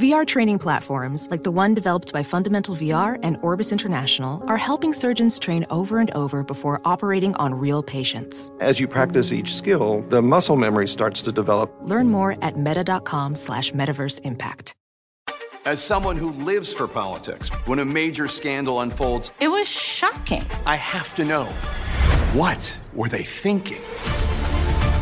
VR training platforms, like the one developed by Fundamental VR and Orbis International, are helping surgeons train over and over before operating on real patients. As you practice each skill, the muscle memory starts to develop. Learn more at meta.com slash metaverse impact. As someone who lives for politics, when a major scandal unfolds, it was shocking. I have to know what were they thinking?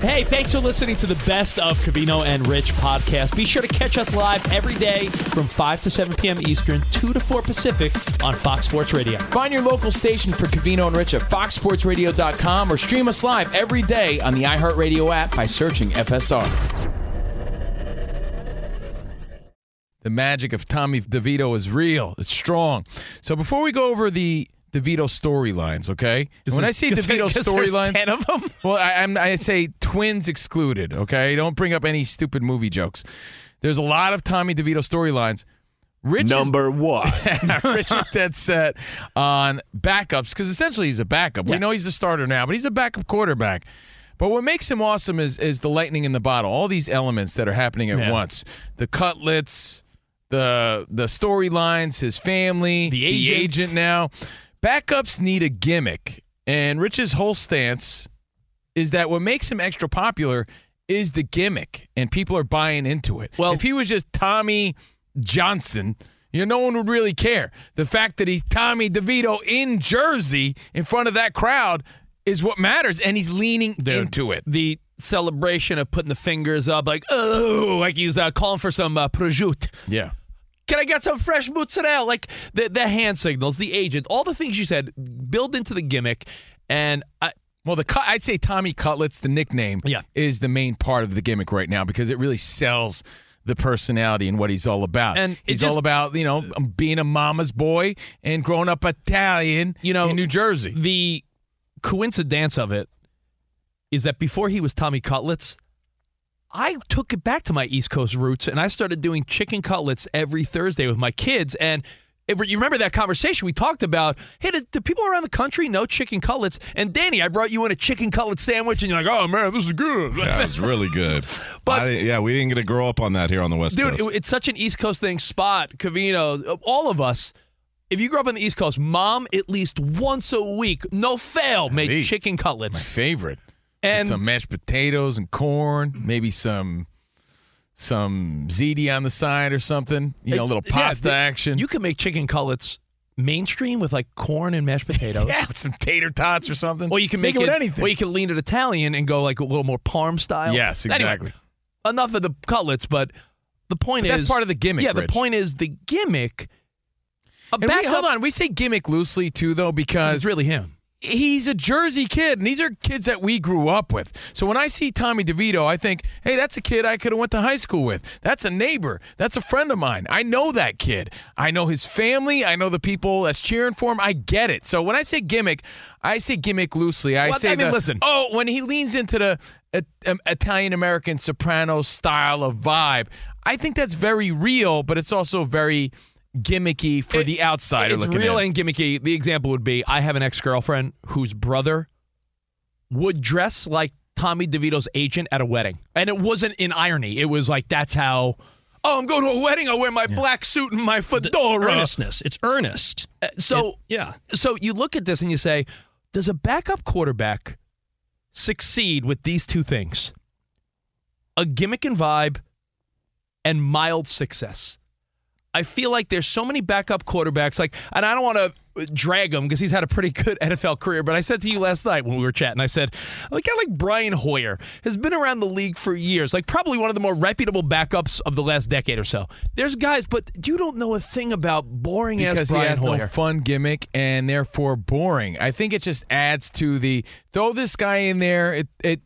Hey, thanks for listening to the best of Covino and Rich podcast. Be sure to catch us live every day from 5 to 7 p.m. Eastern, 2 to 4 Pacific on Fox Sports Radio. Find your local station for Covino and Rich at foxsportsradio.com or stream us live every day on the iHeartRadio app by searching FSR. The magic of Tommy DeVito is real. It's strong. So before we go over the DeVito storylines, okay? when I say DeVito storylines, ten of them. Well, I, I'm, I say twins excluded, okay? Don't bring up any stupid movie jokes. There's a lot of Tommy DeVito storylines. Rich Number is, one. Rich is dead set on backups because essentially he's a backup. Yeah. We know he's a starter now, but he's a backup quarterback. But what makes him awesome is is the lightning in the bottle. All these elements that are happening at yeah. once. The cutlets, the the storylines, his family, the agent. the agent now. Backups need a gimmick, and Rich's whole stance is that what makes him extra popular is the gimmick, and people are buying into it. Well, if he was just Tommy Johnson, you know, no one would really care. The fact that he's Tommy DeVito in Jersey in front of that crowd is what matters, and he's leaning Dude, into it. The celebration of putting the fingers up, like oh, like he's uh, calling for some uh, prosciutto. Yeah. Can I get some fresh mozzarella? Like the the hand signals, the agent, all the things you said build into the gimmick. And I, well, the cut, I'd say Tommy Cutlets, the nickname, yeah. is the main part of the gimmick right now because it really sells the personality and what he's all about. And he's just, all about you know being a mama's boy and growing up Italian, you know, in New Jersey. The coincidence of it is that before he was Tommy Cutlets, I took it back to my East Coast roots and I started doing chicken cutlets every Thursday with my kids. And it, you remember that conversation we talked about? Hey, do, do, people around the country know chicken cutlets? And Danny, I brought you in a chicken cutlet sandwich, and you're like, "Oh man, this is good." Yeah, it's really good. but I, yeah, we didn't get to grow up on that here on the West dude, Coast. It, it's such an East Coast thing. Spot, Covino, all of us. If you grew up on the East Coast, mom at least once a week, no fail, At made least. chicken cutlets. My favorite. And some mashed potatoes and corn, maybe some some ziti on the side or something. You know, a little uh, pasta yeah, action. You can make chicken cutlets mainstream with like corn and mashed potatoes. yeah, with some tater tots or something. Or you can make, make it, with anything. Or you can lean it Italian and go like a little more parm style. Yes, exactly. Anyway, enough of the cutlets, but the point but is that's part of the gimmick. Yeah, Rich. the point is the gimmick. And we, hold on, we say gimmick loosely too, though, because it's really him. He's a Jersey kid, and these are kids that we grew up with. So when I see Tommy DeVito, I think, hey, that's a kid I could have went to high school with. That's a neighbor. That's a friend of mine. I know that kid. I know his family. I know the people that's cheering for him. I get it. So when I say gimmick, I say gimmick loosely. I well, say, I mean, the, listen. Oh, when he leans into the uh, Italian American soprano style of vibe, I think that's very real, but it's also very gimmicky for it, the outsider. It's real in. and gimmicky. The example would be I have an ex girlfriend whose brother would dress like Tommy DeVito's agent at a wedding. And it wasn't in irony. It was like, that's how. Oh, I'm going to a wedding. I'll wear my yeah. black suit and my fedora. The earnestness. It's earnest. Uh, so, it, yeah. So you look at this and you say, does a backup quarterback succeed with these two things? A gimmick and vibe and mild success. I feel like there's so many backup quarterbacks. Like, and I don't want to drag him because he's had a pretty good NFL career. But I said to you last night when we were chatting, I said, like guy like Brian Hoyer has been around the league for years, like probably one of the more reputable backups of the last decade or so. There's guys, but you don't know a thing about boring because ass Brian he has Hoyer. no fun gimmick and therefore boring. I think it just adds to the throw this guy in there. It it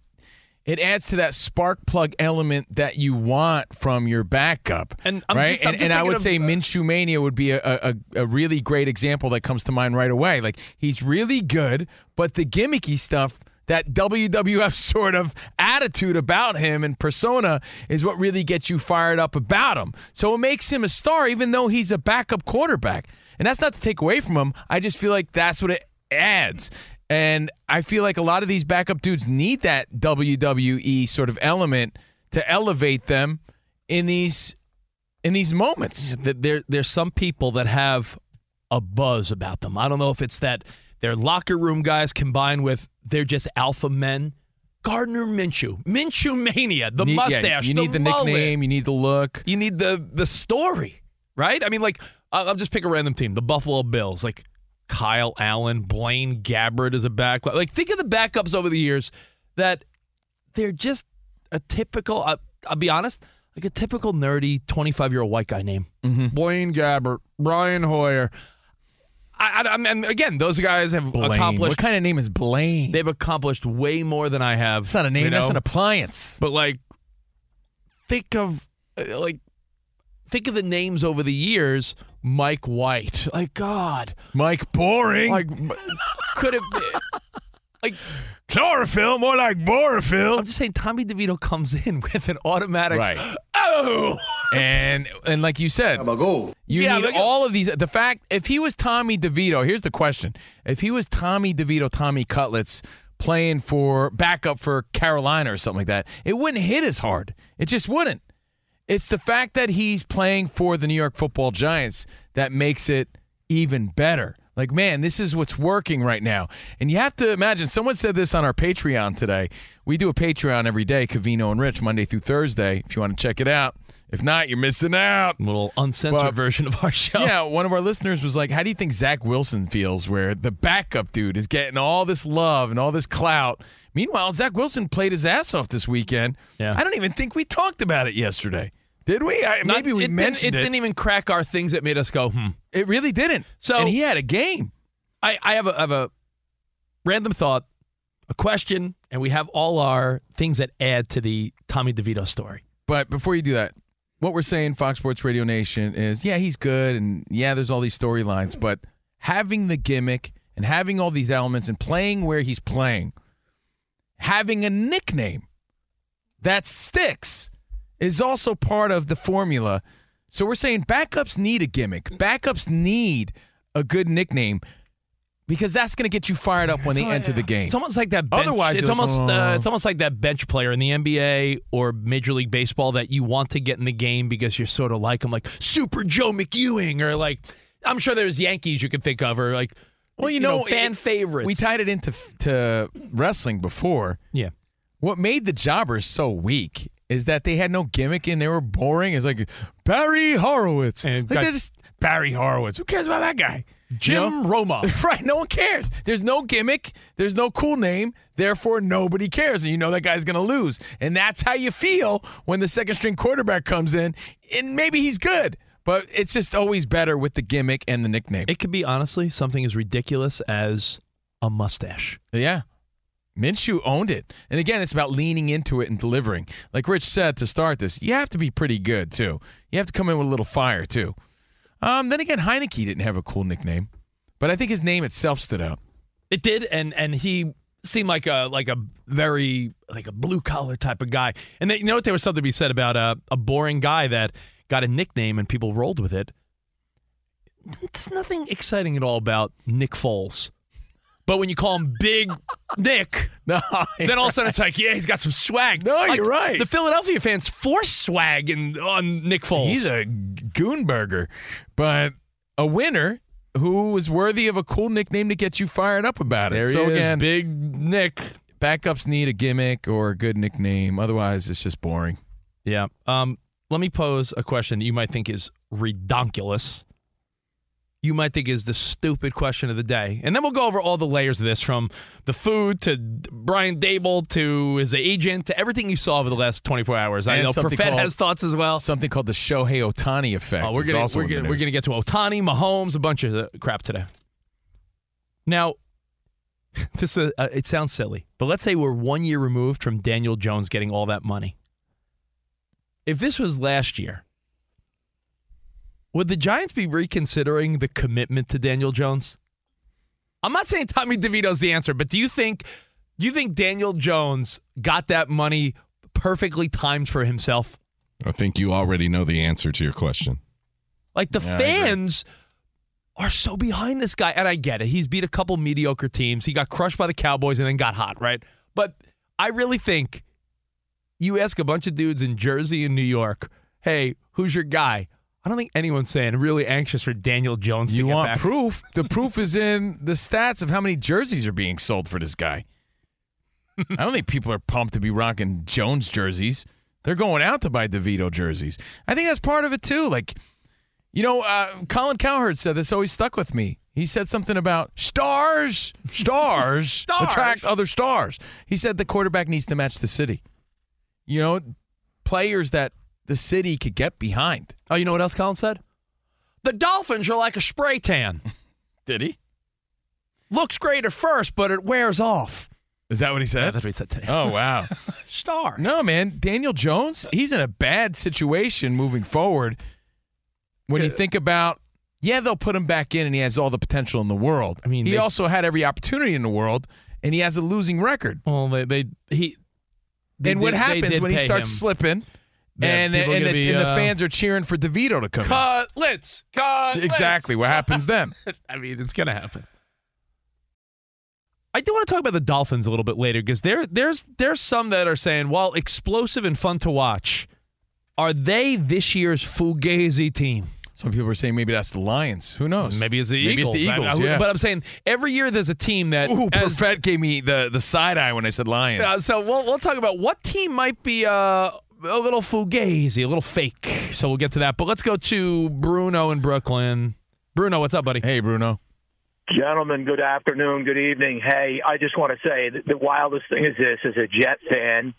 it adds to that spark plug element that you want from your backup. And I'm right, just- and, and I would of- say uh, Minshew Mania would be a, a a really great example that comes to mind right away. Like he's really good, but the gimmicky stuff. That WWF sort of attitude about him and persona is what really gets you fired up about him. So it makes him a star, even though he's a backup quarterback. And that's not to take away from him. I just feel like that's what it adds. And I feel like a lot of these backup dudes need that WWE sort of element to elevate them in these in these moments. That there there's some people that have a buzz about them. I don't know if it's that they're locker room guys combined with they're just alpha men. Gardner Minshew, Minshew mania, the need- yeah, mustache, you need the, mullet. nickname, you need the look. you need the the story, right? I mean, like I'll, I'll just pick a random team, the Buffalo Bills, like Kyle Allen, Blaine Gabbert is a back. Like think of the backups over the years that they're just a typical. I, I'll be honest, like a typical nerdy twenty five year old white guy name. Mm-hmm. Blaine Gabbert, Brian Hoyer. I, I, and again, those guys have Blaine. accomplished. What kind of name is Blaine? They've accomplished way more than I have. It's not a name. you That's an appliance. But like, think of uh, like, think of the names over the years. Mike White, like God, Mike Boring. like could have been like. chlorophyll, more like borophyll. I'm just saying, Tommy DeVito comes in with an automatic. Right. Oh, And and like you said, you Yeah, need all of these. The fact, if he was Tommy DeVito, here's the question: If he was Tommy DeVito, Tommy Cutlets playing for backup for Carolina or something like that, it wouldn't hit as hard. It just wouldn't. It's the fact that he's playing for the New York Football Giants that makes it even better. Like, man, this is what's working right now. And you have to imagine, someone said this on our Patreon today. We do a Patreon every day, Covino and Rich, Monday through Thursday, if you want to check it out. If not, you're missing out. A little uncensored But- version of our show. Yeah, one of our listeners was like, How do you think Zach Wilson feels where the backup dude is getting all this love and all this clout? Meanwhile, Zach Wilson played his ass off this weekend. Yeah. I don't even think we talked about it yesterday. Did we? I, Not- maybe we it mentioned didn't, it. didn't even crack our things that made us go, hmm. It really didn't. So- and he had a game. I, I have a I have a random thought, a question, and we have all our things that add to the Tommy DeVito story. But before you do that, what we're saying, Fox Sports Radio Nation, is yeah, he's good, and yeah, there's all these storylines, but having the gimmick and having all these elements and playing where he's playing, having a nickname that sticks is also part of the formula. So we're saying backups need a gimmick. Backups need a good nickname because that's going to get you fired up when they enter the game. It's almost like that. Bench, Otherwise, it's you're like, almost uh, it's almost like that bench player in the NBA or Major League Baseball that you want to get in the game because you're sort of like him, like Super Joe McEwing, or like I'm sure there's Yankees you could think of, or like Well, you, know, fan it- favorites. We tied it into to wrestling before. yeah. What made the jobbers so weak is that they had no gimmick and they were boring. It's like Barry Horowitz. And like got- they're just Barry Horowitz. Who cares about that guy? Jim You know? Roma. right. No one cares. There's no gimmick. There's no cool name. Therefore, nobody cares. And you know that guy's going to lose. And that's how you feel when the second string quarterback comes in. And maybe he's good, but it's just always better with the gimmick and the nickname. It could be honestly something as ridiculous as a mustache. Yeah. Minshew owned it. And again, it's about leaning into it and delivering. Like Rich said to start this, you have to be pretty good, too. You have to come in with a little fire, too. Um, then again, Heinicke didn't have a cool nickname, but I think his name itself stood out. It did, and and he seemed like a like a very like a blue collar type of guy. And they, you know what? There was something to be said about a a boring guy that got a nickname and people rolled with it. There's nothing exciting at all about Nick Foles. But when you call him Big Nick, No, then all of a sudden it's like, yeah, he's got some swag. No, Like, you're right. The Philadelphia fans force swag in, on Nick Foles. he's a goonburger, but a winner who was worthy of a cool nickname to get you fired up about it. there so is, again, Big Nick. backups need a gimmick or a good nickname. Otherwise, it's just boring. Yeah. Um. Let me pose a question that you might think is redonkulous. You might think is the stupid question of the day. And then we'll go over all the layers of this from the food to Brian Daboll to his agent to everything you saw over the last 24 hours. I know called- has thoughts as well. Something called the Shohei Ohtani effect. Oh, we're gonna we're gonna, we're gonna get to Ohtani, Mahomes, a bunch of uh, crap today. Now, this uh, uh, it sounds silly, but let's say we're one year removed from Daniel Jones getting all that money. If this was last year, would the Giants be reconsidering the commitment to Daniel Jones? I'm not saying Tommy DeVito's the answer, but do you think do you think Daniel Jones got that money perfectly timed for himself? I think you already know the answer to your question. Like the Yeah, fans are so behind this guy, and I get it. He's beat a couple mediocre teams. He got crushed by the Cowboys and then got hot, right? But I really think you ask a bunch of dudes in Jersey and New York, "Hey, who's your guy?" I don't think anyone's saying really anxious for Daniel Jones. to You want back. proof? The proof is in the stats of how many jerseys are being sold for this guy. I don't think people are pumped to be rocking Jones jerseys. They're going out to buy DeVito jerseys. I think that's part of it too. Like, you know, uh, Colin Cowherd said this always stuck with me. He said something about stars, stars, Stars. attract other stars. He said the quarterback needs to match the city. You know, players that the city could get behind. Oh, you know what else Colin said? The Dolphins are like a spray tan. Did he? Looks great at first, but it wears off. Is that what he said? Yeah, that's what he said today. Oh wow. Star. No, man. Daniel Jones, he's in a bad situation moving forward. When you think about, yeah, they'll put him back in and he has all the potential in the world. I mean, he they- also had every opportunity in the world and he has a losing record. Well, they they he. they and what they happens when he starts him. slipping Yeah, and, and, and, the, be, and the uh, fans are cheering for DeVito to come in? Cutlets. Cutlets. Exactly. What happens then? I mean, it's gonna happen. I do want to talk about the Dolphins a little bit later because there, there's, there's some that are saying, while explosive and fun to watch, are they this year's fugazi team? Some people are saying maybe that's the Lions. Who knows? Maybe it's the maybe Eagles. it's the I- Eagles. I- yeah. But I'm saying every year there's a team that. Ooh, as- Perfett gave me the, the side eye when I said Lions. Uh, so we'll, we'll talk about what team might be uh, a little fugazi, a little fake. So we'll get to that. But let's go to Bruno in Brooklyn. Bruno, what's up, buddy? Hey, Bruno. Gentlemen, good afternoon, good evening. Hey, I just want to say that the wildest thing is this as a Jet fan,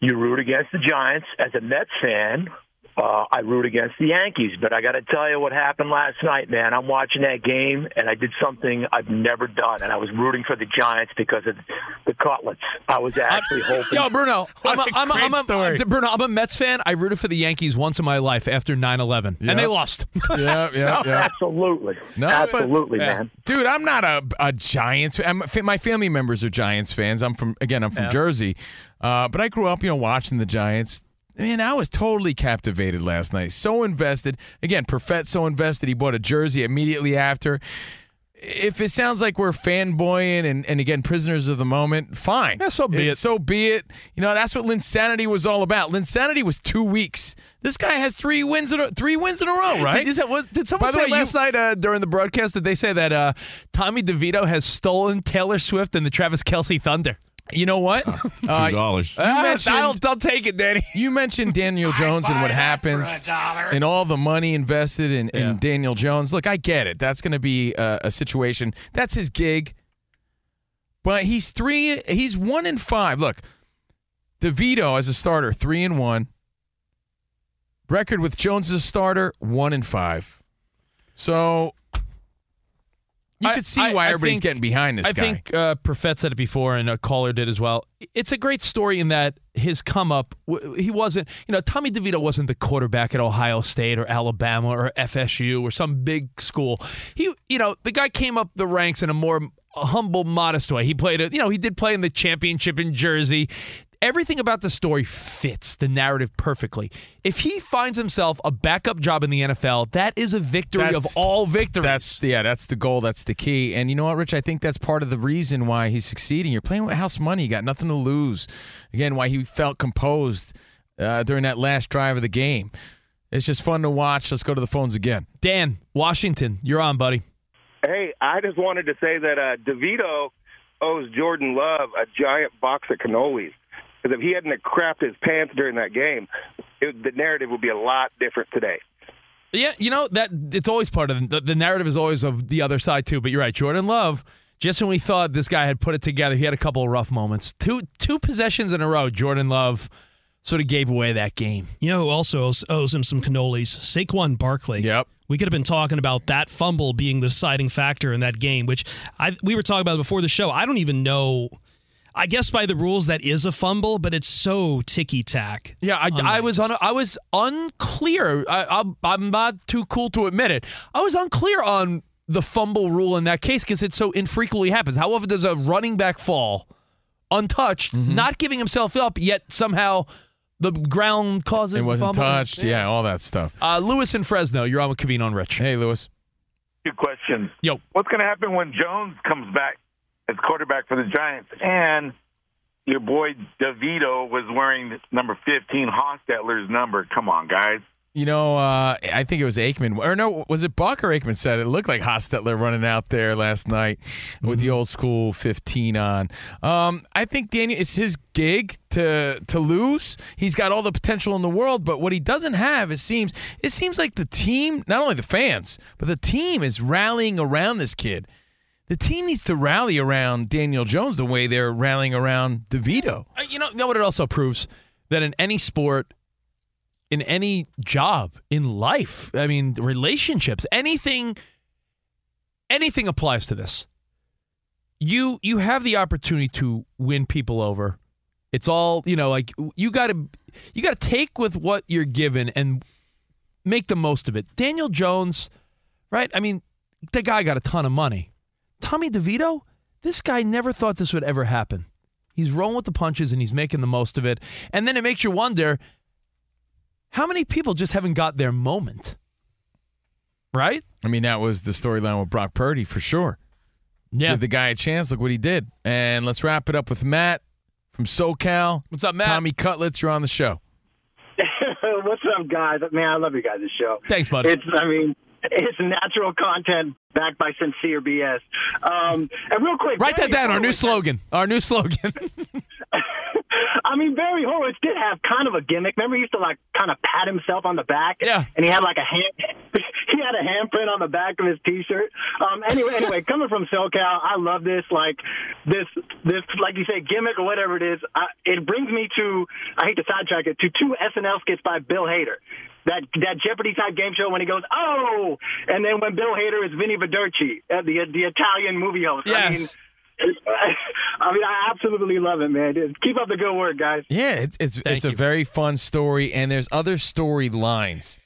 you root against the Giants. As a Mets fan, uh, I root against the Yankees. But I got to tell you what happened last night, man. I'm watching that game, and I did something I've never done, and I was rooting for the Giants because of the Cutlets. I was actually hoping. Yo, Bruno, I'm a, What a I'm a, I'm a, uh, Bruno, I'm a Mets fan. I rooted for the Yankees once in my life after 9/11, and they lost. Yeah, yeah, yeah. Absolutely, No, absolutely, yeah. man. Dude, I'm not a, a Giants. fan. I'm, my family members are Giants fans. I'm from again. I'm from Yeah. Jersey, uh, but I grew up, you know, watching the Giants. Man, I was totally captivated last night. So invested. Again, Perfett so invested. He bought a jersey immediately after. If it sounds like we're fanboying and, and again prisoners of the moment, fine. Yeah, so be it. So be it. You know that's what Linsanity was all about. Linsanity was two weeks. This guy has three wins in a, three wins in a row, right? Did, you was- did someone By say way, you- last night uh, during the broadcast? Did they say that uh, Tommy DeVito has stolen Taylor Swift and the Travis Kelce Thunder? You know what? Two Uh, dollars. You mentioned, I'll, I'll take it, Danny. you mentioned Daniel Jones and what happens and all the money invested in, in Yeah. Daniel Jones. Look, I get it. That's going to be a, a situation. That's his gig. But he's three. He's one in five. Look, DeVito as a starter, three and one. Record with Jones as a starter, one and five. So you I- could see I- why I everybody's think- getting behind this I guy. think uh, Perfett said it before, and a caller did as well. It's a great story in that his come up, he wasn't, you know, Tommy DeVito wasn't the quarterback at Ohio State or Alabama or FSU or some big school. He, you know, the guy came up the ranks in a more humble, modest way. He played it, you know, he did play in the championship in Jersey. Everything about the story fits the narrative perfectly. If he finds himself a backup job in the NFL, that is a victory of all victories. That's yeah, that's the goal. That's the key. And you know what, Rich? I think that's part of the reason why he's succeeding. You're playing with house money. You got nothing to lose. Again, why he felt composed uh, during that last drive of the game. It's just fun to watch. Let's go to the phones again. Dan, Washington, you're on, buddy. Hey, I just wanted to say that uh, DeVito owes Jordan Love a giant box of cannolis. Because if he hadn't have crapped his pants during that game, it, the narrative would be a lot different today. Yeah, you know that it's always part of the, the narrative is always of the other side too. But you're right, Jordan Love. Just when we thought this guy had put it together, he had a couple of rough moments. Two two possessions in a row. Jordan Love sort of gave away that game. You know who also owes, owes him some cannolis? Saquon Barkley. Yep. We could have been talking about that fumble being the deciding factor in that game, which I we were talking about before the show. I don't even know. I guess by the rules that is a fumble, but it's so ticky tack. Yeah, I, I was on. I was unclear. I, I, I'm not too cool to admit it. I was unclear on the fumble rule in that case because it so infrequently happens. How often does a running back fall untouched, Mm-hmm. not giving himself up, yet somehow the ground causes It the wasn't fumble? touched. Yeah. all that stuff. Uh, Lewis in Fresno, you're on with Covino and Rich. Hey, Lewis. Two questions. Yo. What's going to happen when Jones comes back as quarterback for the Giants? And your boy DeVito was wearing number 15, Hostetler's number. Come on, guys. You know, uh, I think it was Aikman, or no, was it Buck or Aikman said it looked like Hostetler running out there last night with the old school 15 on. Um, I think Daniel, it's his gig to to lose. He's got all the potential in the world, but what he doesn't have, it seems, it seems like the team, not only the fans, but the team is rallying around this kid. The team needs to rally around Daniel Jones the way they're rallying around DeVito. You know, you know what it also proves? That in any sport, in any job, in life, I mean, relationships, anything, anything applies to this. You you have the opportunity to win people over. It's all you know. Like you got to you got to take with what you're given and make the most of it. Daniel Jones, right? I mean, the guy got a ton of money. Tommy DeVito, this guy never thought this would ever happen. He's rolling with the punches and he's making the most of it. And then it makes you wonder how many people just haven't got their moment? Right? I mean, that was the storyline with Brock Purdy for sure. Yeah. Give the guy a chance. Look what he did. And let's wrap it up with Matt from SoCal. What's up, Matt? Tommy Cutlets, you're on the show. What's up, guys? Man, I love you guys' The show. Thanks, buddy. It's, I mean, it's natural content backed by sincere BS. Um, and real quick, Write that down. Our new slogan. Our new slogan. I mean, Barry Horowitz did have kind of a gimmick. Remember, he used to like kind of pat himself on the back. Yeah. And he had like a hand. He had a handprint on the back of his T-shirt. Um. Anyway, anyway, coming from SoCal, I love this. Like this, this, like you say, gimmick or whatever it is. I, it brings me to. I hate to sidetrack it to two SNL skits by Bill Hader. That that Jeopardy type game show when he goes oh, and then when Bill Hader is Vinny Vedecci, uh, the the Italian movie host. I mean, Yes. I mean, I absolutely love it, man. Just Keep up the good work, guys. Yeah, it's it's it's a very fun story, and there's other storylines.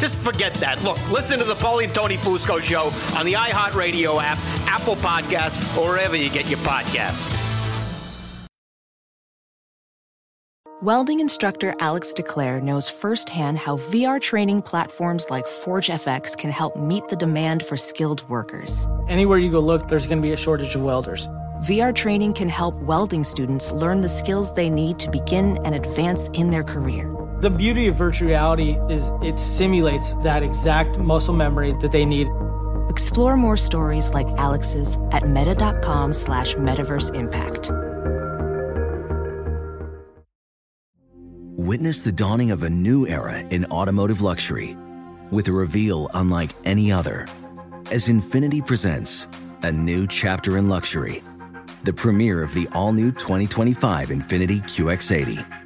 Just forget that. Look, listen to the Paulie and Tony Fusco show on the iHeartRadio app, Apple Podcasts, or wherever you get your podcasts. Welding instructor Alex DeClaire knows firsthand how VR training platforms like ForgeFX can help meet the demand for skilled workers. Anywhere you go look, there's going to be a shortage of welders. VR training can help welding students learn the skills they need to begin and advance in their career. The beauty of virtual reality is it simulates that exact muscle memory that they need. Explore more stories like Alex's at meta.com slash metaverse impact. Witness the dawning of a new era in automotive luxury with a reveal unlike any other as Infiniti presents a new chapter in luxury, the premiere of the all new 2025 Infiniti QX80.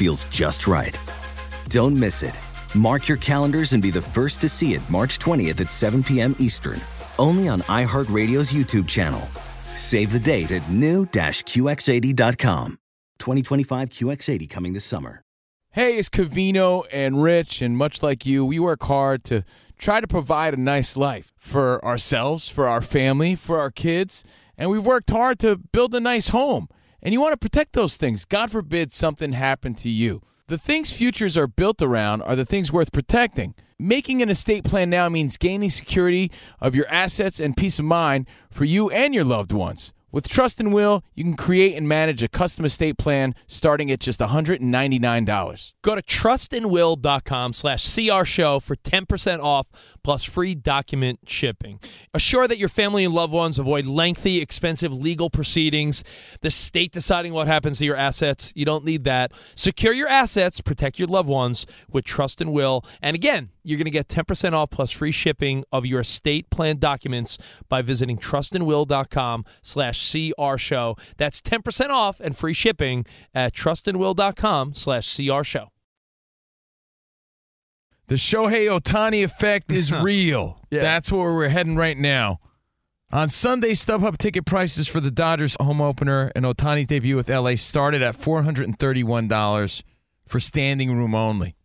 feels just right. Don't miss it. Mark your calendars and be the first to see it March 20th at 7 p.m. Eastern, only on iHeartRadio's YouTube channel. Save the date at new-QX80.com. 2025 QX80 coming this summer. Hey, it's Covino and Rich, and much like you, we work hard to try to provide a nice life for ourselves, for our family, for our kids, and we've worked hard to build a nice home. And you want to protect those things. God forbid something happened to you. The things futures are built around are the things worth protecting. Making an estate plan now means gaining security of your assets and peace of mind for you and your loved ones. With Trust and Will, you can create and manage a custom estate plan starting at just $199. Go to trustandwill.com slash CR show for 10% off plus free document shipping. Assure that your family and loved ones avoid lengthy, expensive legal proceedings, the state deciding what happens to your assets. You don't need that. Secure your assets, protect your loved ones with Trust and Will. And again, you're going to get 10% off plus free shipping of your estate plan documents by visiting trustandwill.com slash CR show. That's 10% off and free shipping at trustandwill.com slash CR show. The Shohei Ohtani effect is real. Yeah. That's where we're heading right now. On Sunday, StubHub ticket prices for the Dodgers home opener and Ohtani's debut with LA started at $431 for standing room only.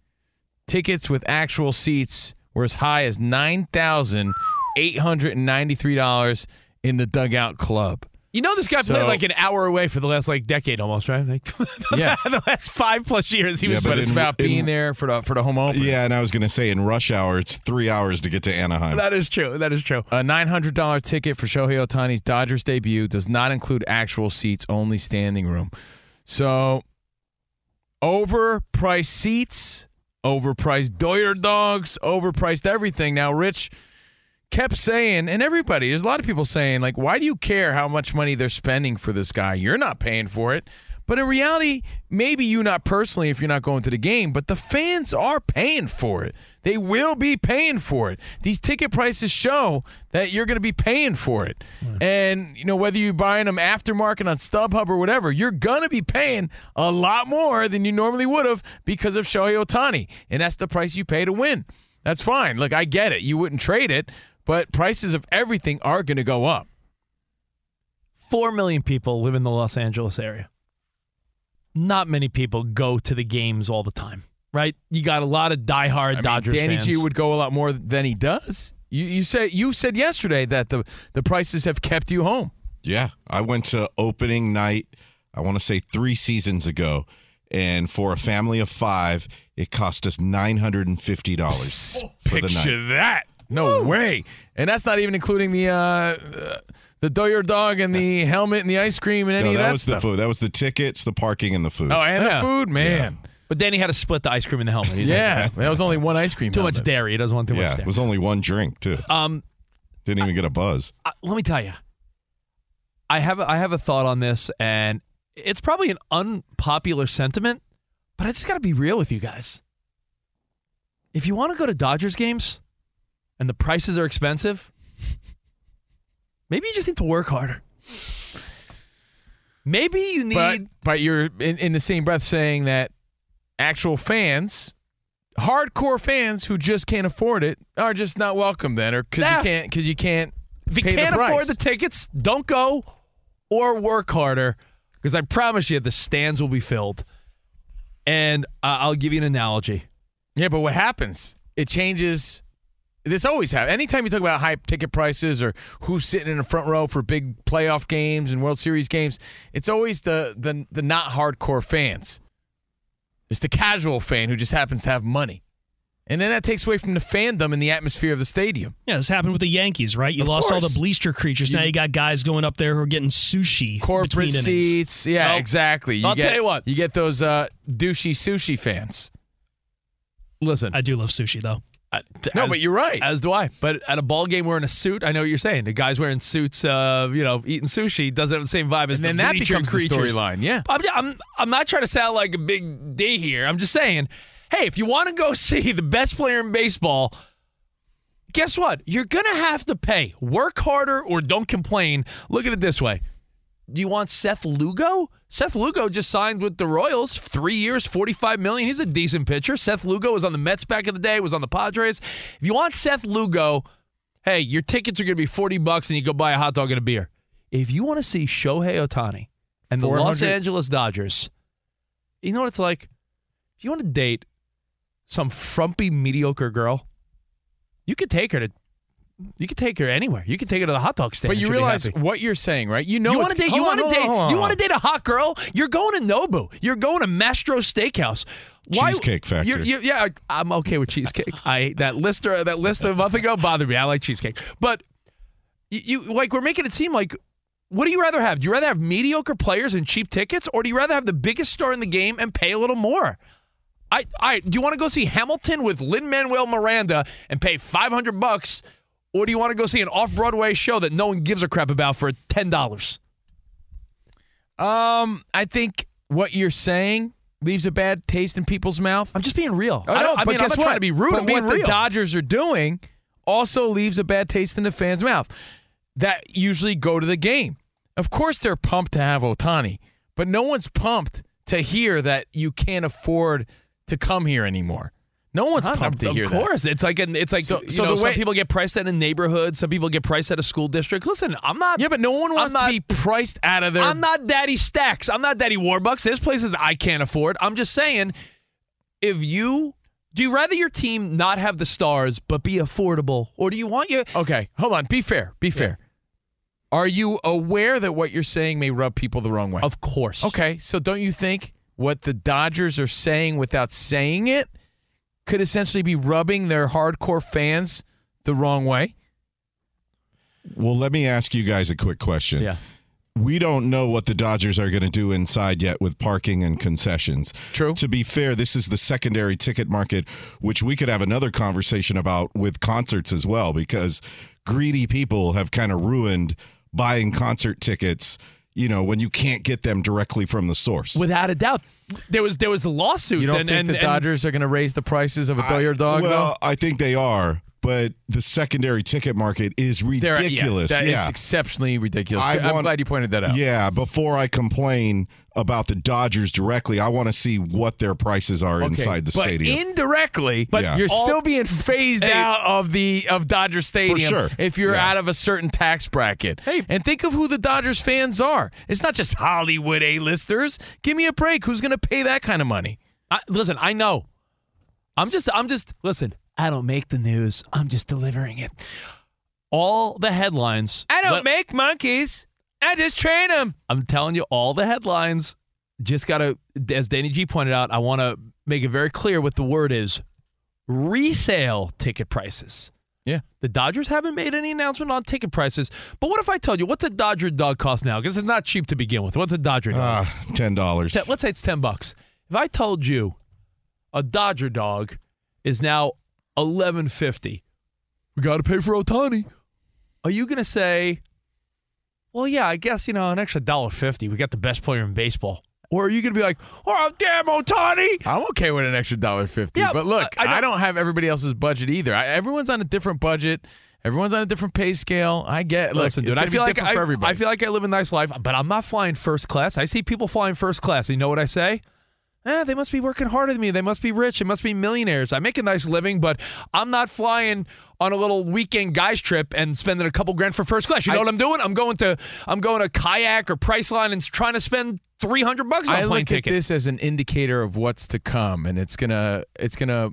Tickets with actual seats were as high as $9,893 in the dugout club. You know this guy played like an hour away for the last like decade almost, right? Like Yeah. the last five plus years he Yeah, was but But it's in- about in- being there for the for the home opener. Yeah, and I was going to say in rush hour, it's three hours to get to Anaheim. That is true. That is true. A $900 ticket for Shohei Ohtani's Dodgers debut does not include actual seats, only standing room. So, overpriced seats, overpriced Doyer dogs, overpriced everything. Now, Rich kept saying, and everybody, there's a lot of people saying, like, why do you care how much money they're spending for this guy? You're not paying for it. But in reality, maybe you not personally if you're not going to the game, but the fans are paying for it. They will be paying for it. These ticket prices show that you're going to be paying for it. Hmm. And, you know, whether you're buying them aftermarket on StubHub or whatever, you're going to be paying a lot more than you normally would have because of Shohei Ohtani. And that's the price you pay to win. That's fine. Look, I get it. You wouldn't trade it, but prices of everything are going to go up. Four million people live in the Los Angeles area. Not many people go to the games all the time, right? You got a lot of diehard I mean, Dodgers Danny fans. G would go a lot more than he does. You you said you said yesterday that the the prices have kept you home. Yeah, I went to opening night. I want to say three seasons ago, and for a family of five, it cost us nine hundred and fifty dollars for the night. Picture that. No way. And that's not even including the uh, uh the Doyer dog and the helmet and the ice cream and any No, of that that was stuff. the food. That was the tickets, the parking, and the food. Oh, and Yeah. the food, man. but then he had to split the ice cream in the helmet. He's Yeah, like, that was only one ice cream. too much helmet. dairy. He doesn't want too much yeah, much it was only one drink too. Um, Didn't even get a buzz. uh, let me tell you, I have a, I have a thought on this, and it's probably an unpopular sentiment, but I just got to be real with you guys. If you want to go to Dodgers games, and the prices are expensive, maybe you just need to work harder. Maybe you need. But but you're in, in the same breath saying that actual fans, hardcore fans who just can't afford it, are just not welcome then, or because Yeah. you can't because you can't. If you can't afford price. the tickets, don't go or work harder because I promise you the stands will be filled. And uh, I'll give you an analogy. Yeah, but what happens? It changes. This always happens. Anytime you talk about high ticket prices or who's sitting in the front row for big playoff games and World Series games, it's always the the the not hardcore fans. It's the casual fan who just happens to have money. And then that takes away from the fandom and the atmosphere of the stadium. Yeah, this happened with the Yankees, right? You Of lost all the bleacher creatures. now you got guys going up there who are getting sushi Corporate seats. Yeah, Nope. exactly. I'll get, tell you what. You get those uh, douchey sushi fans. Listen, I do love sushi though. Uh, No, as- but you're right. As do I. But at a ball game wearing a suit, I know what you're saying. The guys wearing suits, uh, you know, eating sushi doesn't have the same vibe as And then the that bleacher becomes the storyline. Yeah. I'm, I'm, I'm not trying to sound like a big D here. I'm just saying, hey, if you want to go see the best player in baseball, guess what? You're going to have to pay. Work harder or don't complain. Look at it this way. Do you want Seth Lugo? Seth Lugo just signed with the Royals, three years, forty-five million. He's a decent pitcher. Seth Lugo was on the Mets back in the day. Was on the Padres. If you want Seth Lugo, hey, your tickets are going to be forty bucks, and you go buy a hot dog and a beer. If you want to see Shohei Ohtani and the Los Angeles Dodgers, you know what it's like. If you want to date some frumpy, mediocre girl, you could take her to. You could take her anywhere. You could take her to the hot dog stand. But you realize what you're saying, right? You know you want to date. You want to date. on, You want to date a hot girl. You're going to Nobu. You're going to Mastro Steakhouse. Why, Cheesecake Factory. you're- you- yeah, I'm okay with cheesecake. I that list or that list a month ago bothered me. I like cheesecake, but you, you like we're making it seem like. What do you rather have? Do you rather have mediocre players and cheap tickets, or do you rather have the biggest star in the game and pay a little more? I, I do you want to go see Hamilton with Lin Manuel Miranda and pay five hundred bucks, or do you want to go see an off Broadway show that no one gives a crap about for ten dollars? Um, I think what you're saying leaves a bad taste in people's mouth. I'm just being real. I no, don't- I mean, I'm guess not what? trying to be rude, But I'm being what the. Dodgers are doing also leaves a bad taste in the fans' mouth. That usually go to the game. Of course, they're pumped to have Ohtani, but no one's pumped to hear that you can't afford to come here anymore. No one's Huh, pumped to of hear that. Of course, it's like an, it's like So- you so know, the some way- people get priced at a neighborhood, some people get priced at a school district. Listen, I'm not. Yeah, but no one wants not- to be priced out of there. I'm not Daddy Stacks. I'm not Daddy Warbucks. There's places I can't afford. I'm just saying, if you do, you rather your team not have the stars but be affordable, or do you want your Okay, hold on. Be fair. Be fair. Are you aware that what you're saying may rub people the wrong way? Of course. Okay, so don't you think what the Dodgers are saying without saying it could essentially be rubbing their hardcore fans the wrong way? Well, let me ask you guys a quick question. Yeah. We don't know what the Dodgers are going to do inside yet with parking and concessions. True. To be fair, this is the secondary ticket market, which we could have another conversation about with concerts as well, because greedy people have kind of ruined buying concert tickets. You know, when you can't get them directly from the source. Without a doubt, there was there was lawsuits. You don't and, think and, the and- Dodgers are going to raise the prices of a I- your dog? Well, I think they are, but the secondary ticket market is though? They're- ridiculous. Yeah, that yeah. is exceptionally ridiculous. I I'm want- glad you pointed that out. Yeah, before I complain about the Dodgers directly, I want to see what their prices are Okay, inside the but stadium. indirectly, but Yeah. you're All- still being phased out of the of Dodger Stadium sure. if you're Yeah. out of a certain tax bracket. Hey, and think of who the Dodgers fans are. It's not just Hollywood A-listers. Give me a break. Who's going to pay that kind of money? I, listen, I know. I'm just, I'm just, listen, I don't make the news. I'm just delivering it. All the headlines. I don't let- make monkeys. I just train them. I'm telling you, all the headlines just got to, as Danny G pointed out, I want to make it very clear what the word is resale ticket prices. Yeah. The Dodgers haven't made any announcement on ticket prices. But what if I told you, what's a Dodger dog cost now? Because it's not cheap to begin with. What's a Dodger dog? Ah, ten dollars. Let's say it's 10 bucks. If I told you a Dodger dog is now 1150, we got to pay for Ohtani. Are you going to say, well, yeah, I guess, you know, an extra dollar 50. We got the best player in baseball. Or are you going to be like, oh, damn, Ohtani? I'm okay with an extra dollar fifty. Yeah, but look, I- I I, don't- don't have everybody else's budget either. I, everyone's on a different budget. Everyone's on a different pay scale. I get. Listen, look, dude, I feel like I, for everybody. I feel like I live a nice life, but I'm not flying first class. I see people flying first class. You know what I say? Eh, they must be working harder than me. They must be rich. They must be millionaires. I make a nice living, but I'm not flying on a little weekend guys trip and spending a couple grand for first class. You know I- what I'm doing? I'm going to I'm going to kayak or Priceline and trying to spend 300 bucks on I a plane ticket. this as an indicator of what's to come, and it's gonna it's gonna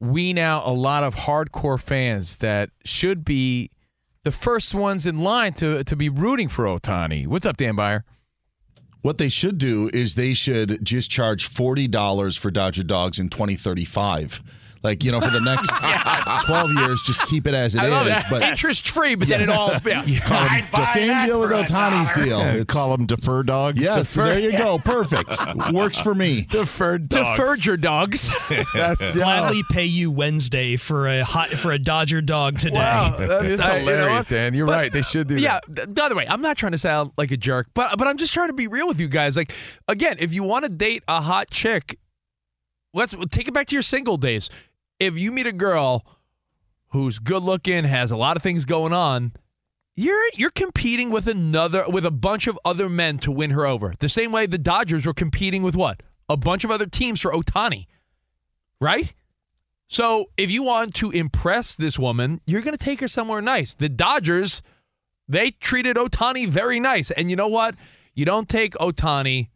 wean out a lot of hardcore fans that should be the first ones in line to to be rooting for Ohtani. What's up, Dan Byer? What they should do is they should just charge forty dollars for Dodger dogs in twenty thirty five. Like you know, for the next twelve years, just keep it as it I is. But Interest free, but then it all yeah. Call 'em- the same deal with Ohtani's deal. Yeah, call them defer dogs. Yes, Defer- there you go. Perfect. Works for me. Deferred dogs. Deferred your dogs. That's Gladly pay you Wednesday for a hot for a Dodger dog today. Wow, that is I- you know hilarious, what? Dan. You're But- right. They should do yeah, that. th- the other way. I'm not trying to sound like a jerk, but but I'm just trying to be real with you guys. Like again, if you want to date a hot chick, let's take it back to your single days. If you meet a girl who's good looking, has a lot of things going on, you're you're competing with another with a bunch of other men to win her over. The same way the Dodgers were competing with what? A bunch of other teams for Ohtani. Right? So, if you want to impress this woman, you're going to take her somewhere nice. The Dodgers, they treated Ohtani very nice. And you know what? You don't take Ohtani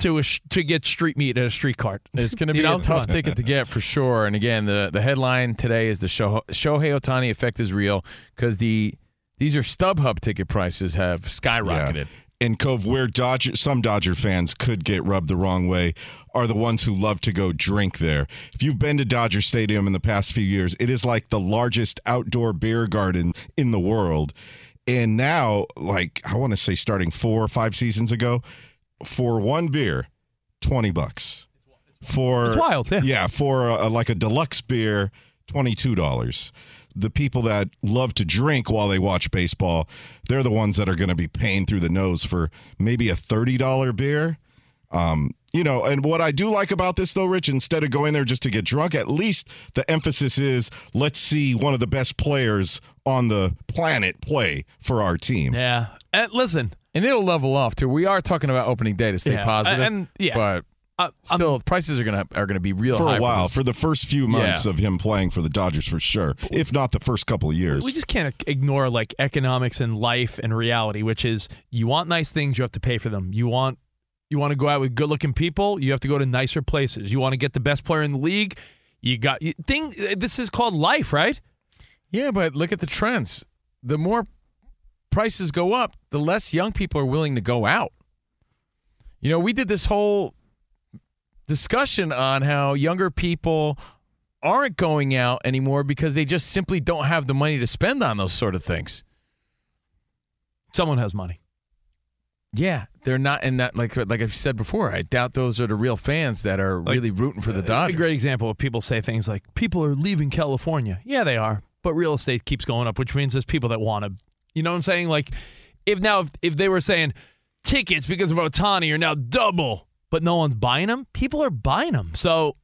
to a sh- to get street meat at a street cart. It's going to be You know? a tough ticket to get for sure. And again, the the headline today is the Shohei Shohei Ohtani effect is real because the these are StubHub ticket prices have skyrocketed. And Cove, where Dodger, some Dodger fans could get rubbed the wrong way are the ones who love to go drink there. If you've been to Dodger Stadium in the past few years, it is like the largest outdoor beer garden in the world. And now, like I want to say, starting four or five seasons ago, for one beer, twenty bucks. For It's wild, yeah. yeah, for a, like a deluxe beer, twenty two dollars. The people that love to drink while they watch baseball, they're the ones that are going to be paying through the nose for maybe a thirty dollar beer. Um, you know, and what I do like about this though, Rich, instead of going there just to get drunk, at least the emphasis is let's see one of the best players on the planet play for our team. Yeah. And listen, and it'll level off too. We are talking about opening day to stay Yeah, positive, and- yeah. but Uh, still, prices are gonna are gonna be real for high a while, this. for the first few months Yeah. of him playing for the Dodgers, for sure, if not the first couple of years. We just can't ignore like economics and life and reality, which is you want nice things, you have to pay for them. You want you want to go out with good looking people, you have to go to nicer places. You want to get the best player in the league, you got you, thing. This is called life, right? Yeah, but look at the trends. The more prices go up, the less young people are willing to go out. You know, we did this whole discussion on how younger people aren't going out anymore because they just simply don't have the money to spend on those sort of things. Someone has money. Yeah, they're not, and that like like I've said before, I doubt those are the real fans that are Like, really rooting for the uh, A Dodgers. great example of people say things like people are leaving California. Yeah, they are, but real estate keeps going up, which means there's people that want to. You know what I'm saying? Like if now if, if they were saying tickets because of Ohtani are now double, but no one's buying them, people are buying them. So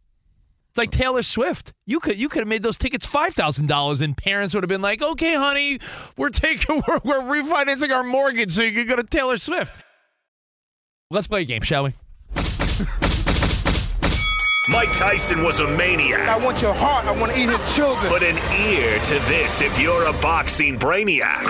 it's like Taylor Swift. You could you could have made those tickets five thousand dollars, and parents would have been like, "Okay, honey, we're taking we're, we're refinancing our mortgage so you can go to Taylor Swift." Let's play a game, shall we? Mike Tyson was a maniac. I want your heart. I want to eat his children. Put an ear to this if you're a boxing brainiac.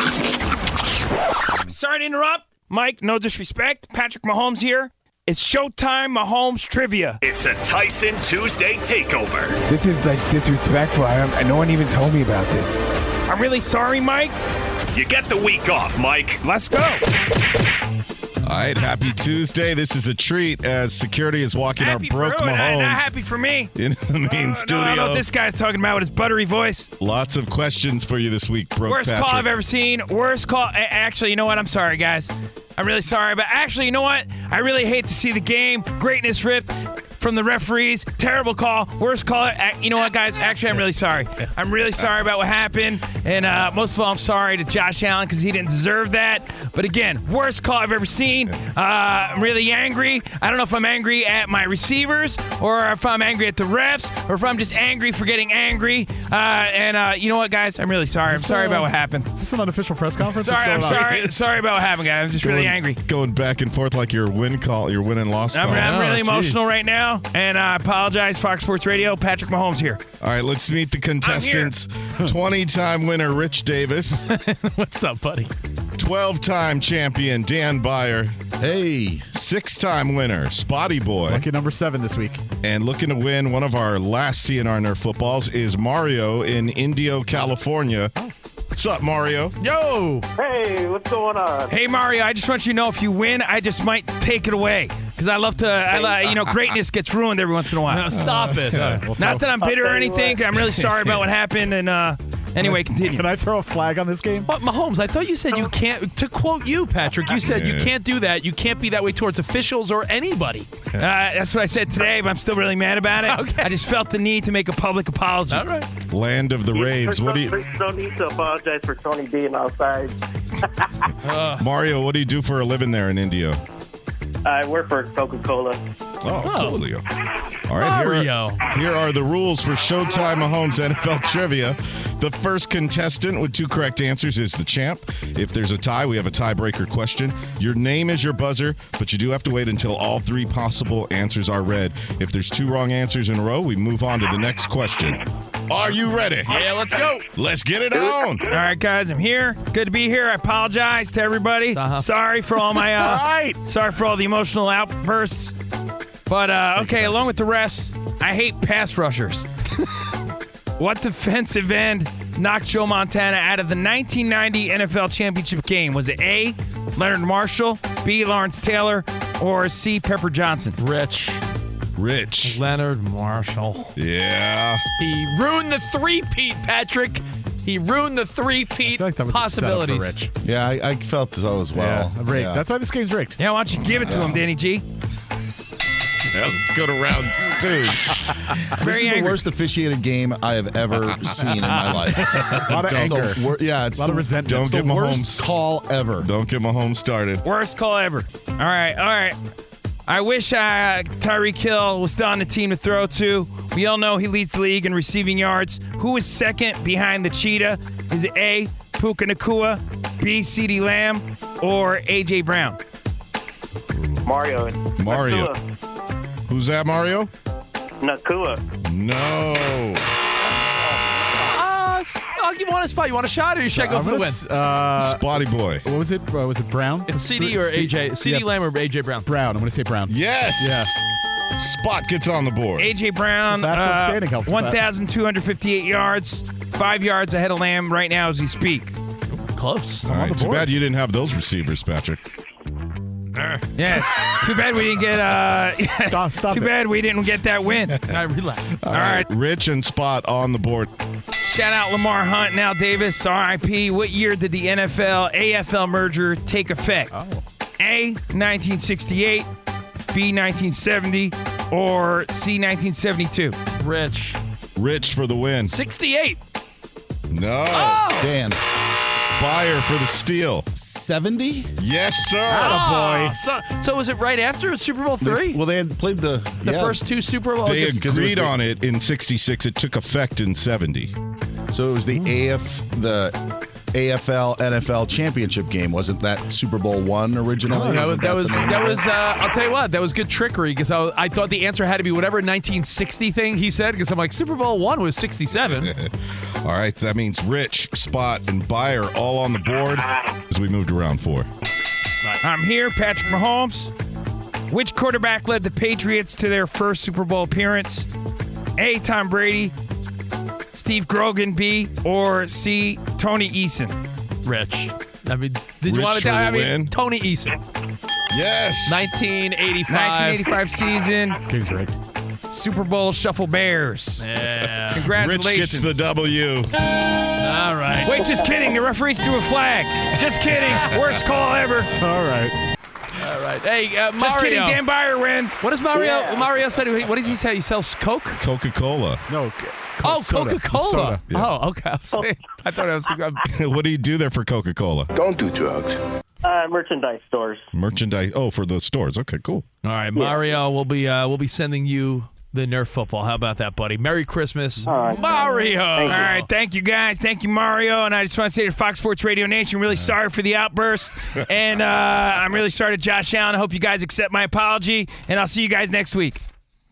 Sorry to interrupt. Mike, no disrespect. Patrick Mahomes here. It's Showtime Mahomes Trivia. It's a Tyson Tuesday takeover. This is like disrespectful. I don't, and no one even told me about this. I'm really sorry, Mike. You get the week off, Mike. Let's go. All right, happy Tuesday. This is a treat as security is walking Happy our broke for? Not, Mahomes not happy for me. in the main No, I know studio. what this guy's talking about with his buttery voice. Lots of questions for you this week, broke Worst Patrick. call I've ever seen. Worst call. Actually, you know what? I'm sorry, guys. I'm really sorry, but actually, you know what? I really hate to see the game greatness ripped from the referees. Terrible call. Worst call. You know what, guys? Actually, I'm really sorry. I'm really sorry about what happened, and uh, most of all, I'm sorry to Josh Allen because he didn't deserve that. But again, worst call I've ever seen. Uh, I'm really angry. I don't know if I'm angry at my receivers or if I'm angry at the refs or if I'm just angry for getting angry. Uh, and uh, you know what, guys? I'm really sorry. I'm sorry uh, about what happened. Is this an unofficial press conference? Sorry, I'm going on? sorry. Sorry about what happened, guys. I'm just really angry. Going back and forth like your win call, your win and loss I'm. I'm really Oh, emotional right now, and I apologize. Fox Sports Radio, Patrick Mahomes here. All right, let's meet the contestants. 20 time winner Rich Davis. What's up, buddy? 12 time champion Dan Byer. Hey. Six time winner Spotty Boy. Lucky number seven this week. And looking to win one of our last CNR Nerf footballs is Mario in Indio, California. Oh. What's up, Mario? Yo. Hey, what's going on? Hey, Mario. I just want you to know if you win, I just might take it away because I love to. I, li- you know, greatness gets ruined every once in a while. No, stop it. All right, well, Not that I'm bitter or anything. I'm really sorry about what happened. And uh, anyway, continue. Can I throw a flag on this game? But Mahomes, I thought you said you can't. To quote you, Patrick, you said you can't do that. You can't be that way towards officials or anybody. Uh, that's what I said today, but I'm still really mad about it. Okay. I just felt the need to make a public apology. All right. Land of the Raves. What do you, There's no need to apologize for Tony being outside. Mario? What do you do for a living there in Indio? I work for Coca Cola. Oh, Coolio. All right, here Mario. are, here are the rules for Showtime Mahomes NFL Trivia. The first contestant with two correct answers is the champ. If there's a tie, we have a tiebreaker question. Your name is your buzzer, but you do have to wait until all three possible answers are read. If there's two wrong answers in a row, we move on to the next question. Are you ready? Yeah, let's go. Let's get it on. All right, guys, I'm here. Good to be here. I apologize to everybody. Sorry for all my. Uh, All right. Sorry for all the emotional outbursts. But uh, okay, along with the refs, I hate pass rushers. what defensive end knocked Joe Montana out of the 1990 NFL championship game? Was it A. Leonard Marshall, B. Lawrence Taylor, or C. Pepper Johnson? Rich. Rich. Leonard Marshall. Yeah. He ruined the three-peat, Patrick. He ruined the three-peat that was a possibilities. Rich. Yeah, I, I felt so as well. Yeah, rigged. Yeah. That's why this game's rigged. Yeah, why don't you give it to him, Danny G? Yeah, let's go to round two. This Very is the worst officiated game I have ever seen in my life. A lot of It's the anger. wor- yeah, it's A lot the, of resentment. Don't it's get the Mahomes. worst call ever. Don't get Mahomes started. Worst call ever. All right, all right. I wish uh, Tyreek Hill was still on the team to throw to. We all know he leads the league in receiving yards. Who is second behind the Cheetah? Is it A. Puka Nacua, B. CeeDee Lamb, or A.J. Brown? Mario. Mario. Who's that, Mario? Nacua. No. Uh, s- I'll give one a spot. You want a shot, or you should I go I'm for the gonna win? s- Uh, Spotty boy. what was it? Uh, was it Brown? It's CeeDee or C- AJ? CeeDee yeah, Lamb or AJ Brown? Brown. I'm going to say Brown. Yes. Yeah. Spot gets on the board. A.J. Brown, The fast one uh, standing helps with that. 1,258 yards, five yards ahead of Lamb right now as we speak. Close. All on right. the Too bad you didn't have those receivers, Patrick. Yeah, too bad we didn't get. Uh, Stop, stop too it. bad we didn't get that win. I relax. All right. Rich and Spot on the board. Shout out Lamar Hunt, now Davis, RIP. What year did the NFL AFL merger take effect? Oh. A, 1968, B, 1970, or C, 1972? Rich. Rich for the win. 68. No. Oh! Dan, Byer for the steal. 70? Yes, sir. Ah, so, so was it right after Super Bowl three? Well, they had played the the yeah. first two Super Bowl. They because it was agreed the- on it in 66. It took effect in 70. So it was the AF the AFL NFL championship game, wasn't that Super Bowl one originally? that was Wasn't that was, that of was uh, I'll tell you what that was good trickery because I, I thought the answer had to be whatever 1960 thing he said because I'm like Super Bowl one was 67. All right. That means Rich, Spot, and Byer all on the board as we moved to round four. I'm here, Patrick Mahomes. Which quarterback led the Patriots to their first Super Bowl appearance? A. Tom Brady, Steve Grogan, B, or C. Tony Eason? Rich. I mean, did you Rich want to for tell? the I mean, win. Tony Eason, Yes. 1985. 1985 season, This game's rigged. Super Bowl Shuffle Bears. Yeah. Congratulations. Rich gets the W. All right. Wait, just kidding. The referees threw a flag. Just kidding. Worst call ever. All right. All right. Hey, uh, Mario. Just kidding. Dan Byer wins. What does Mario? Mario said. What does he say? He sells Coke. Coca Cola. No. Oh, soda. Coca Cola. Soda. Oh, okay. I, was saying, I thought I was. thinking- what do you do there for Coca Cola? Don't do drugs. Uh, merchandise stores. Merchandise. Oh, for the stores. Okay, cool. All right, Mario. We'll be uh, we'll be sending you the Nerf football. How about that, buddy? Merry Christmas, Mario. All right, thank you guys, thank you Mario, and I just want to say to Fox Sports Radio Nation, really sorry for the outburst, and uh, I'm really sorry to Josh Allen. I hope you guys accept my apology, and I'll see you guys next week.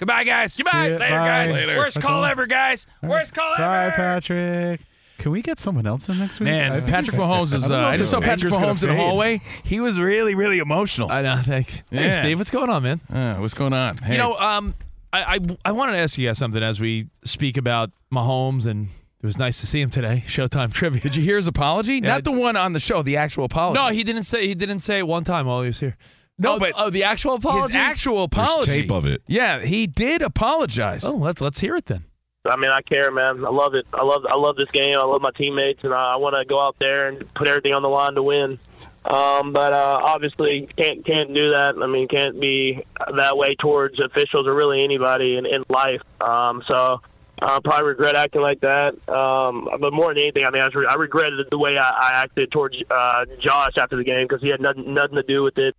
Goodbye, guys. Goodbye. ya. Later, Bye. guys. Later. Worst That's call all. ever, guys. Worst call Bye, ever. Bye, Patrick. Can we get someone else in next week? Man, think Patrick it's- Mahomes is. I Uh, know I just saw the Patrick Mahomes in the hallway. He was really, really emotional. I know. Thank. Hey, Yeah. Steve, what's going on, man? Uh, what's going on? Hey. You know, um, I, I I wanted to ask you guys something as we speak about Mahomes, and it was nice to see him today. Showtime trivia. Did you hear his apology? Yeah, Not the one on the show, the actual apology. No, he didn't say. He didn't say it one time while he was here. No, oh, but oh, the actual apology. his actual There's apology. tape of it. Yeah, he did apologize. Oh, let's let's hear it then. I mean, I care, man. I love it. I love I love this game. I love my teammates, and I, I want to go out there and put everything on the line to win. Um, but uh, obviously, can't can't do that. I mean, can't be that way towards officials or really anybody in, in life. Um, so. I probably regret acting like that, um, but more than anything, I mean, I, re- I regretted the way I, I acted towards uh, Josh after the game because he had nothing, nothing to do with it.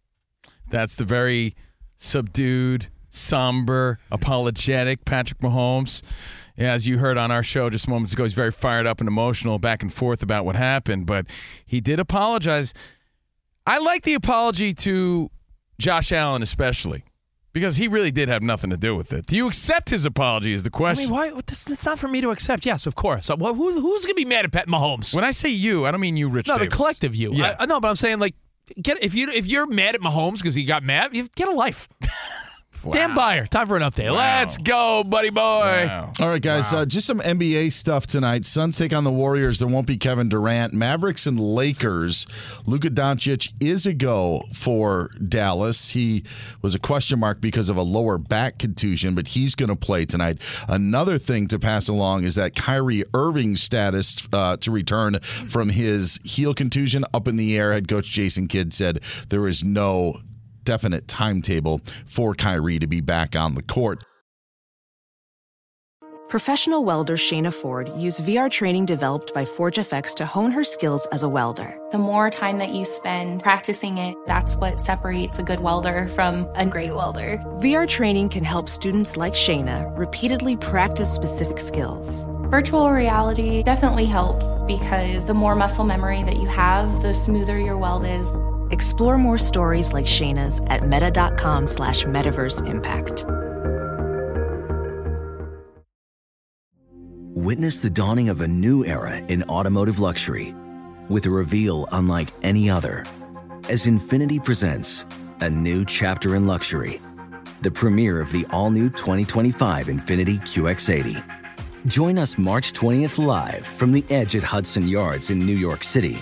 That's the very subdued, somber, apologetic Patrick Mahomes. As you heard on our show just moments ago, he's very fired up and emotional back and forth about what happened, but he did apologize. I like the apology to Josh Allen, especially because he really did have nothing to do with it. Do you accept his apology? Is the I question. mean, why? This, it's not for me to accept. Yes, of course. Wh- who, who's going to be mad at Pat Mahomes? When I say you, I don't mean you, Rich. No, Davis. the collective you. Yeah. I, I know, but I'm saying like, get if you if you're mad at Mahomes because he got mad, you get a life. Dan Byer, time for an update. Let's go, buddy boy. All right, guys. Uh, just some NBA stuff tonight. Suns take on the Warriors. There won't be Kevin Durant. Mavericks and Lakers. Luka Doncic is a go for Dallas. He was a question mark because of a lower back contusion, but he's going to play tonight. Another thing to pass along is that Kyrie Irving's status uh, to return from his heel contusion up in the air. Head coach Jason Kidd said there is no definite timetable for Kyrie to be back on the court. Professional welder Shayna Ford used VR training developed by ForgeFX to hone her skills as a welder. The more time that you spend practicing it, that's what separates a good welder from a great welder. VR training can help students like Shayna repeatedly practice specific skills. Virtual reality definitely helps because the more muscle memory that you have, the smoother your weld is. Explore more stories like Shayna's at meta.com slash metaverse impact. Witness the dawning of a new era in automotive luxury with a reveal unlike any other as Infiniti presents a new chapter in luxury, the premiere of the all new 2025 Infiniti QX80. Join us March 20th live from the edge at Hudson Yards in New York City,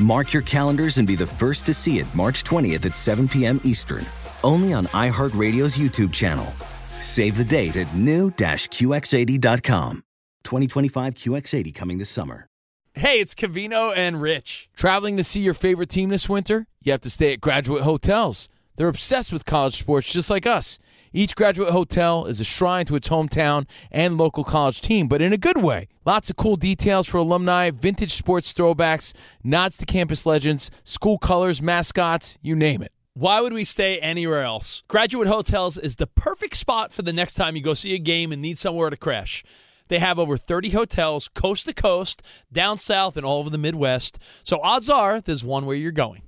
Mark your calendars and be the first to see it March 20th at 7 p.m. Eastern, only on iHeartRadio's YouTube channel. Save the date at new-QX80.com. 2025 QX80 coming this summer. Hey, it's Covino and Rich. Traveling to see your favorite team this winter? You have to stay at Graduate Hotels. They're obsessed with college sports just like us. Each graduate hotel is a shrine to its hometown and local college team, but in a good way. Lots of cool details for alumni, vintage sports throwbacks, nods to campus legends, school colors, mascots, you name it. Why would we stay anywhere else? Graduate Hotels is the perfect spot for the next time you go see a game and need somewhere to crash. They have over 30 hotels coast to coast, down south, and all over the Midwest. So odds are there's one where you're going,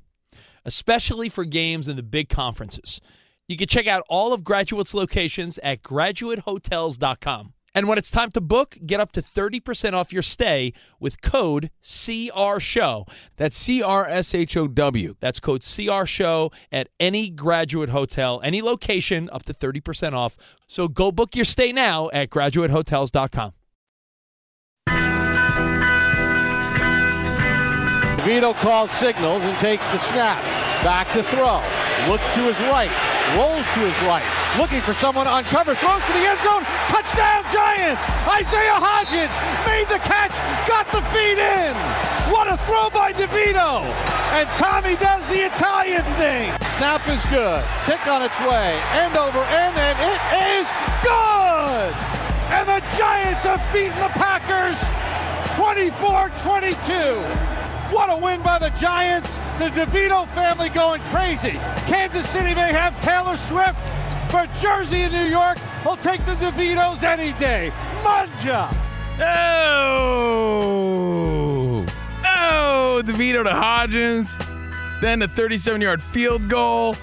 especially for games in the big conferences. You can check out all of Graduate's locations at graduatehotels.com. And when it's time to book, get up to 30% off your stay with code CRSHOW. That's C R S H O W. That's code CRSHOW at any graduate hotel, any location, up to 30% off. So go book your stay now at graduatehotels.com. Vito calls signals and takes the snap. Back to throw. Looks to his right. Rolls to his right. Looking for someone on cover. Throws to the end zone. Touchdown Giants! Isaiah Hodgins made the catch. Got the feet in. What a throw by DeVito. And Tommy does the Italian thing. Snap is good. Kick on its way. End over end. And it is good. And the Giants have beaten the Packers 24-22. What a win by the Giants. The DeVito family going crazy. Kansas City may have Taylor Swift, but Jersey and New York will take the DeVitos any day. Mangia. Oh! Oh! DeVito to Hodgins. Then a 37 yard field goal.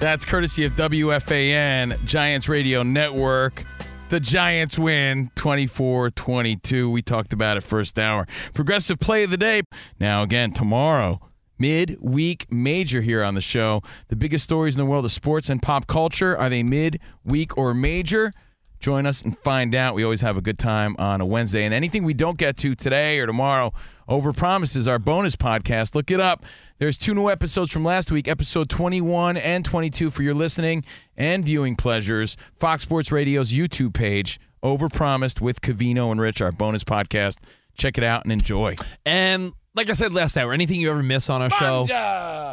That's courtesy of WFAN, Giants Radio Network. The Giants win 24 22. We talked about it first hour. Progressive play of the day. Now, again, tomorrow, mid-week major here on the show. The biggest stories in the world of sports and pop culture. Are they mid-week or major? Join us and find out. We always have a good time on a Wednesday. And anything we don't get to today or tomorrow, Over Promises, our bonus podcast. Look it up. There's two new episodes from last week, episode 21 and 22 for your listening and viewing pleasures. Fox Sports Radio's YouTube page, Overpromised with Covino and Rich, our bonus podcast. Check it out and enjoy. And like I said last hour, anything you ever miss on our show,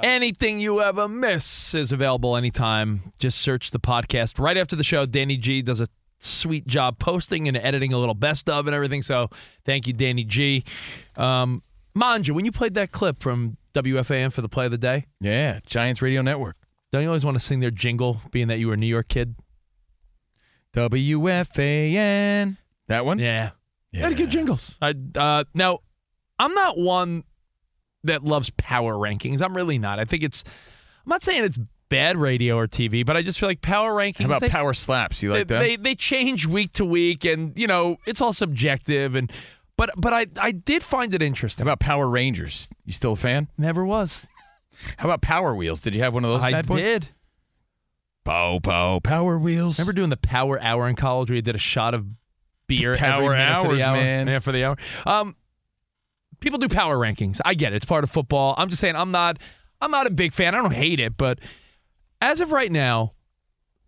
anything you ever miss is available anytime. Just search the podcast right after the show. Danny G does a sweet job posting and editing a little best of and everything. So thank you, Danny G. Um, Manja, when you played that clip from WFAN for the play of the day, Yeah, Giants Radio Network. don't you always want to sing their jingle, being that you were a New York kid? WFAN. That one? Yeah. Yeah. Had good jingles. I, uh, now, I'm not one that loves power rankings. I'm really not. I think it's, I'm not saying it's bad radio or TV, but I just feel like power rankings. How about they- power slaps? You like they, that? They, they change week to week, and you know it's all subjective. And but but I I did find it interesting. How about Power Rangers? You still a fan? Never was. How about Power Wheels? Did you have one of those I bad boys? did. Pow, pow, Power Wheels. Remember doing the Power Hour in college where you did a shot of beer Power every minute for hours, the hour? man. Yeah, for the hour. Um, people do power rankings. I get it. It's part of football. I'm just saying I'm not I'm not a big fan. I don't hate it, but as of right now,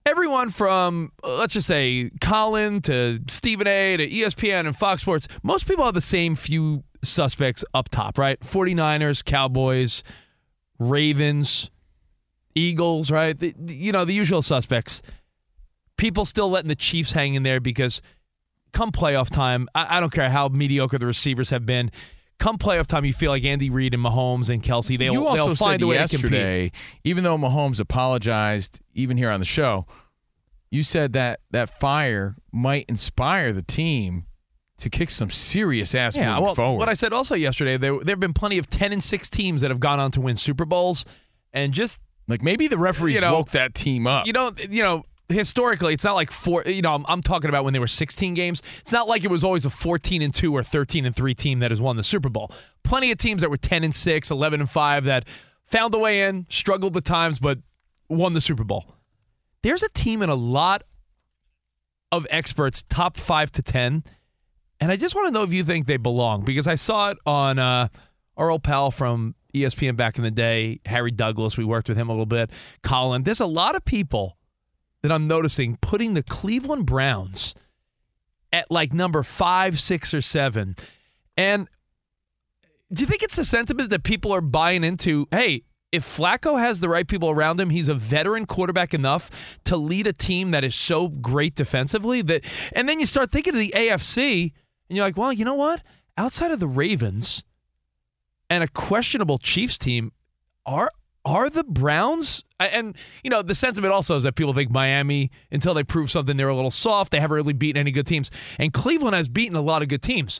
everyone from uh, let's just say Colin to Stephen A to ESPN and Fox Sports, most people have the same few suspects up top, right? 49ers, Cowboys, Ravens, Eagles, right? The- you know, the usual suspects. People still letting the Chiefs hang in there because come playoff time, I, I don't care how mediocre the receivers have been. Come playoff time, you feel like Andy Reid and Mahomes and Kelce. They'll, you also they'll find a way to compete. yesterday, even though Mahomes apologized, even here on the show, you said that that fire might inspire the team to kick some serious ass Yeah, well, forward. what I said also yesterday, there there have been plenty of ten and six teams that have gone on to win Super Bowls, and just like maybe the referees you know, woke that team up. You know, you know, historically, it's not like four. You know, I'm, I'm talking about when they were 16 games. It's not like it was always a 14 and two or 13 and three team that has won the Super Bowl. Plenty of teams that were 10 and six, 11 and five that found a way in, struggled at times, but won the Super Bowl. There's a team in a lot of experts, top five to ten, and I just want to know if you think they belong because I saw it on uh, our old pal from ESPN back in the day, Harry Douglas. We worked with him a little bit. Colin, there's a lot of people that I'm noticing putting the Cleveland Browns at like number five, six, or seven. And do you think it's the sentiment that people are buying into? Hey, if Flacco has the right people around him, he's a veteran quarterback enough to lead a team that is so great defensively that and then you start thinking of the AFC and you're like, well, you know what? Outside of the Ravens and a questionable Chiefs team, are are the Browns and you know the sentiment also is that people think Miami until they prove something they're a little soft. They haven't really beaten any good teams, and Cleveland has beaten a lot of good teams.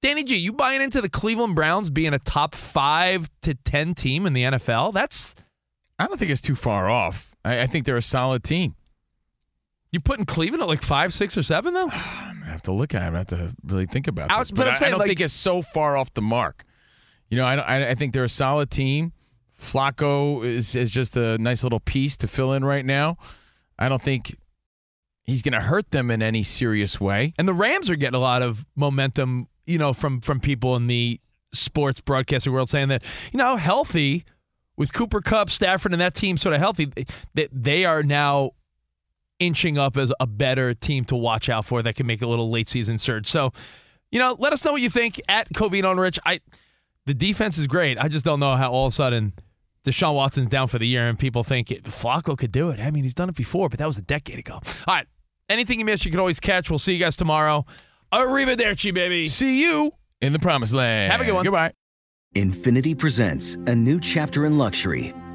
Danny G, you buying into the Cleveland Browns being a top five to ten team in the NFL? That's I don't think it's too far off. I, I think they're a solid team. You putting Cleveland at like five, six, or seven though? I'm gonna have to look at it. I have to really think about Out- this. but But, I'm I, saying, I don't like- think it's so far off the mark. You know, I, don't- I, I think they're a solid team. Flacco is is just a nice little piece to fill in right now. I don't think he's going to hurt them in any serious way. And the Rams are getting a lot of momentum, you know, from from people in the sports broadcasting world saying that, you know, healthy with Cooper Kupp, Stafford, and that team sort of healthy, that they are now inching up as a better team to watch out for that can make a little late season surge. So, you know, let us know what you think at Covino and Rich. I the defense is great. I just don't know how all of a sudden Deshaun Watson's down for the year and people think it, Flacco could do it. I mean, he's done it before, but that was a decade ago. All right. Anything you missed, you can always catch. We'll see you guys tomorrow. Arrivederci, baby. See you in the promised land. Have a good one. Goodbye. Infiniti presents a new chapter in luxury,